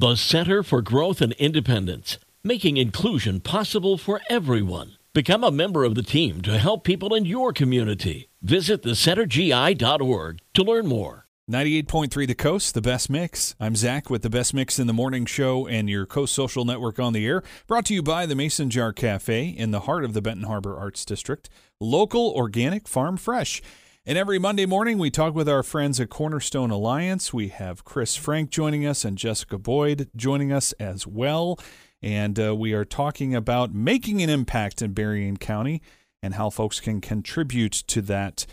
The Center for Growth and Independence, making inclusion possible for everyone. Become a member of the team to help people in your community. Visit thecentergi.org to learn more. 98.3 The Coast, the best mix. I'm Zach with the best mix in the morning show and your Coast Social Network on the air. Brought to you by the Mason Jar Cafe in the heart of the Benton Harbor Arts District. Local, organic, farm fresh. And every Monday morning, we talk with our friends at Cornerstone Alliance. We have Chris Frank joining us and Jessica Boyd joining us as well. And uh, we are talking about making an impact in Berrien County and how folks can contribute to that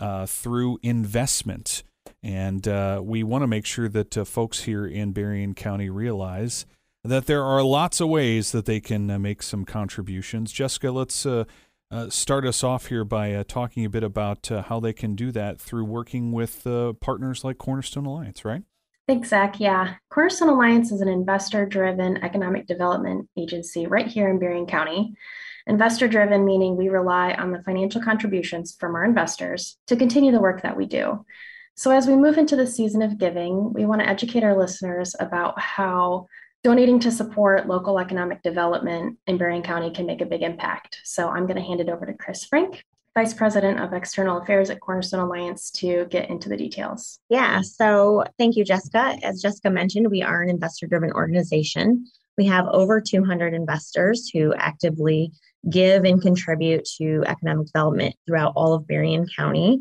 uh, through investment. And uh, we want to make sure that uh, folks here in Berrien County realize that there are lots of ways that they can uh, make some contributions. Jessica, let's uh, uh, start us off here by uh, talking a bit about how they can do that through working with partners like Cornerstone Alliance, right? Thanks, Zach. Yeah, Cornerstone Alliance is an investor driven economic development agency right here in Berrien County. Investor driven meaning we rely on the financial contributions from our investors to continue the work that we do. So, as we move into the season of giving, we want to educate our listeners about how donating to support local economic development in Berrien County can make a big impact. So, I'm going to hand it over to Chris Frank, Vice President of External Affairs at Cornerstone Alliance, to get into the details. Yeah, so thank you, Jessica. As Jessica mentioned, we are an investor driven organization. We have over 200 investors who actively give and contribute to economic development throughout all of Berrien County.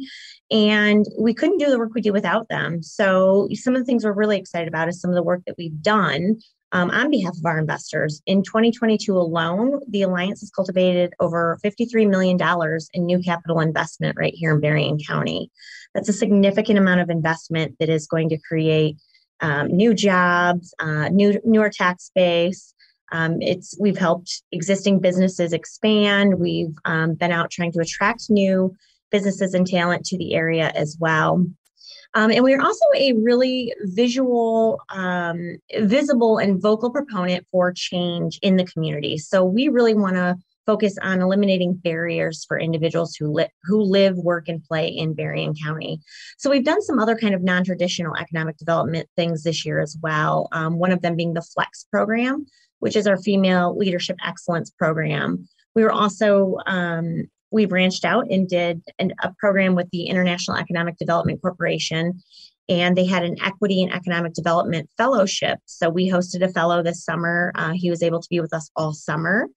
And we couldn't do the work we do without them. So, some of the things we're really excited about is some of the work that we've done um, on behalf of our investors. In 2022 alone, the Alliance has cultivated over $53 million in new capital investment right here in Berrien County. That's a significant amount of investment that is going to create um, new jobs, uh, new newer tax base, um, it's we've helped existing businesses expand. We've um, been out trying to attract new businesses and talent to the area as well. Um, and we're also a really visual, um, visible, and vocal proponent for change in the community. So we really want to focus on eliminating barriers for individuals who live who live, work, and play in Berrien County. So we've done some other kind of non-traditional economic development things this year as well. Um, one of them being the Flex program, which is our female leadership excellence program. We were also um, we branched out and did an, a program with the International Economic Development Corporation, and they had an equity and economic development fellowship. So we hosted a fellow this summer. Uh, he was able to be with us all summer.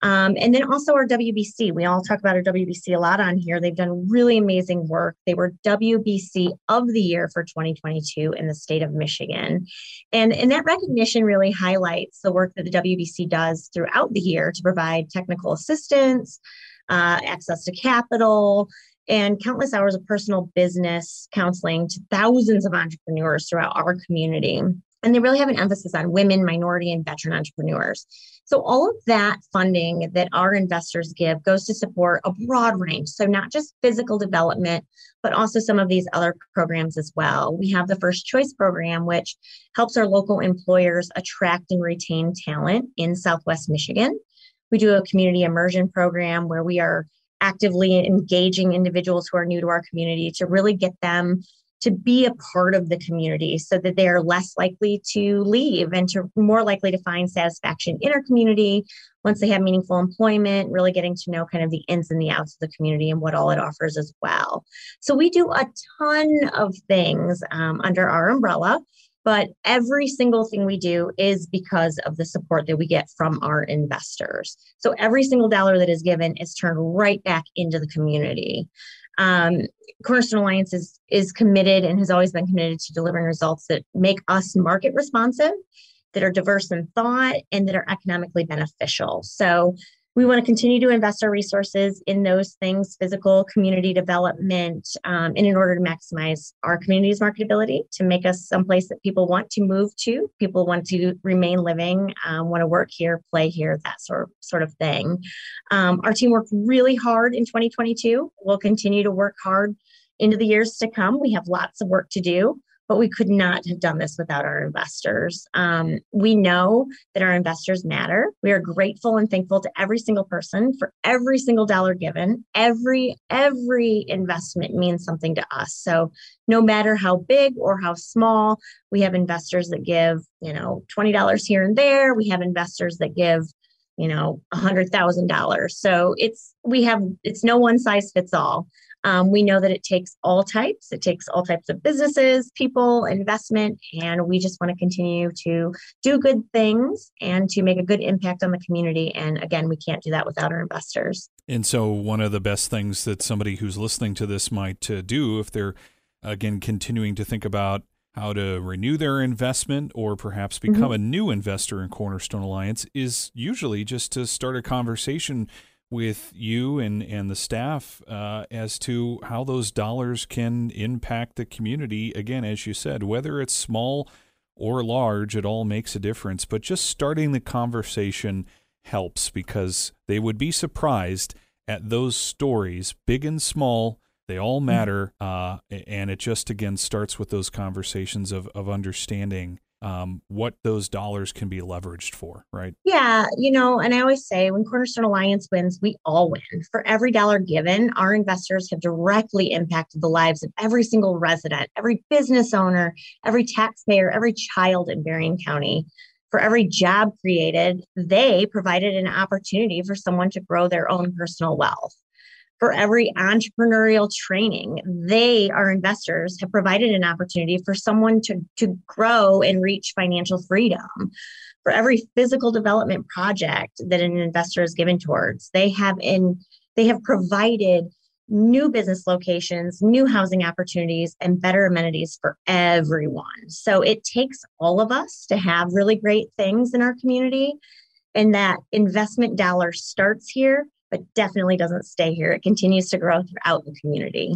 Um, and then also our WBC. We all talk about our WBC a lot on here. They've done really amazing work. They were WBC of the year for 2022 in the state of Michigan. And, and that recognition really highlights the work that the WBC does throughout the year to provide technical assistance, uh, access to capital, and countless hours of personal business counseling to thousands of entrepreneurs throughout our community. And they really have an emphasis on women, minority, and veteran entrepreneurs. So, all of that funding that our investors give goes to support a broad range. So, not just physical development, but also some of these other programs as well. We have the First Choice program, which helps our local employers attract and retain talent in Southwest Michigan. We do a community immersion program where we are actively engaging individuals who are new to our community to really get them to be a part of the community so that they are less likely to leave and to more likely to find satisfaction in our community once they have meaningful employment, really getting to know kind of the ins and the outs of the community and what all it offers as well. So we do a ton of things um, under our umbrella. But every single thing we do is because of the support that we get from our investors. So every single dollar that is given is turned right back into the community. Um, Cornerstone Alliance is, is committed and has always been committed to delivering results that make us market responsive, that are diverse in thought, and that are economically beneficial. So we want to continue to invest our resources in those things physical community development um, and in order to maximize our community's marketability to make us someplace that people want to move to people want to remain living um, want to work here play here that sort of, sort of thing. Um, our team worked really hard in 2022 we'll continue to work hard into the years to come. We have lots of work to do but we could not have done this without our investors. Um, we know that our investors matter. We are grateful and thankful to every single person for every single dollar given. Every every investment means something to us. So no matter how big or how small, we have investors that give, you know, $20 here and there. We have investors that give you know, a hundred thousand dollars. So it's we have it's no one size fits all. Um, we know that it takes all types. It takes all types of businesses, people, investment, and we just want to continue to do good things and to make a good impact on the community. And again, we can't do that without our investors. And so, one of the best things that somebody who's listening to this might uh, do if they're again continuing to think about how to renew their investment or perhaps become mm-hmm. a new investor in Cornerstone Alliance is usually just to start a conversation with you and, and the staff uh, as to how those dollars can impact the community. Again, as you said, whether it's small or large, it all makes a difference. But just starting the conversation helps because they would be surprised at those stories, big and small. They all mm-hmm. matter. Uh, and it just, again, starts with those conversations of, of understanding um, what those dollars can be leveraged for, right? Yeah, you know, and I always say when Cornerstone Alliance wins, we all win. For every dollar given, our investors have directly impacted the lives of every single resident, every business owner, every taxpayer, every child in Berrien County. For every job created, they provided an opportunity for someone to grow their own personal wealth for every entrepreneurial training. They, our investors, have provided an opportunity for someone to, to grow and reach financial freedom. For every physical development project that an investor is given towards, they have in they have provided new business locations, new housing opportunities, and better amenities for everyone. So it takes all of us to have really great things in our community. And that investment dollar starts here but definitely doesn't stay here. It continues to grow throughout the community.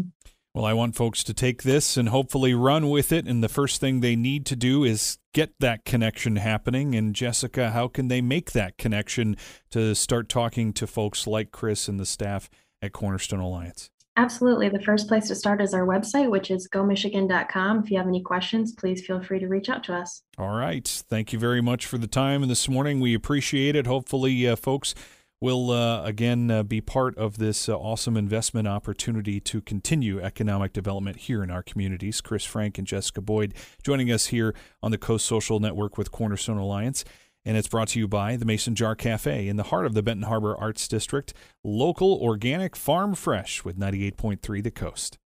Well, I want folks to take this and hopefully run with it. And the first thing they need to do is get that connection happening. And Jessica, how can they make that connection to start talking to folks like Chris and the staff at Cornerstone Alliance? Absolutely. The first place to start is our website, which is gomichigan.com. If you have any questions, please feel free to reach out to us. All right. Thank you very much for the time this morning. We appreciate it. Hopefully, uh, folks will uh, again uh, be part of this uh, awesome investment opportunity to continue economic development here in our communities. Chris Frank and Jessica Boyd joining us here on the Coast Social Network with Cornerstone Alliance. And it's brought to you by the Mason Jar Cafe in the heart of the Benton Harbor Arts District, local, organic, farm fresh with 98.3 The Coast.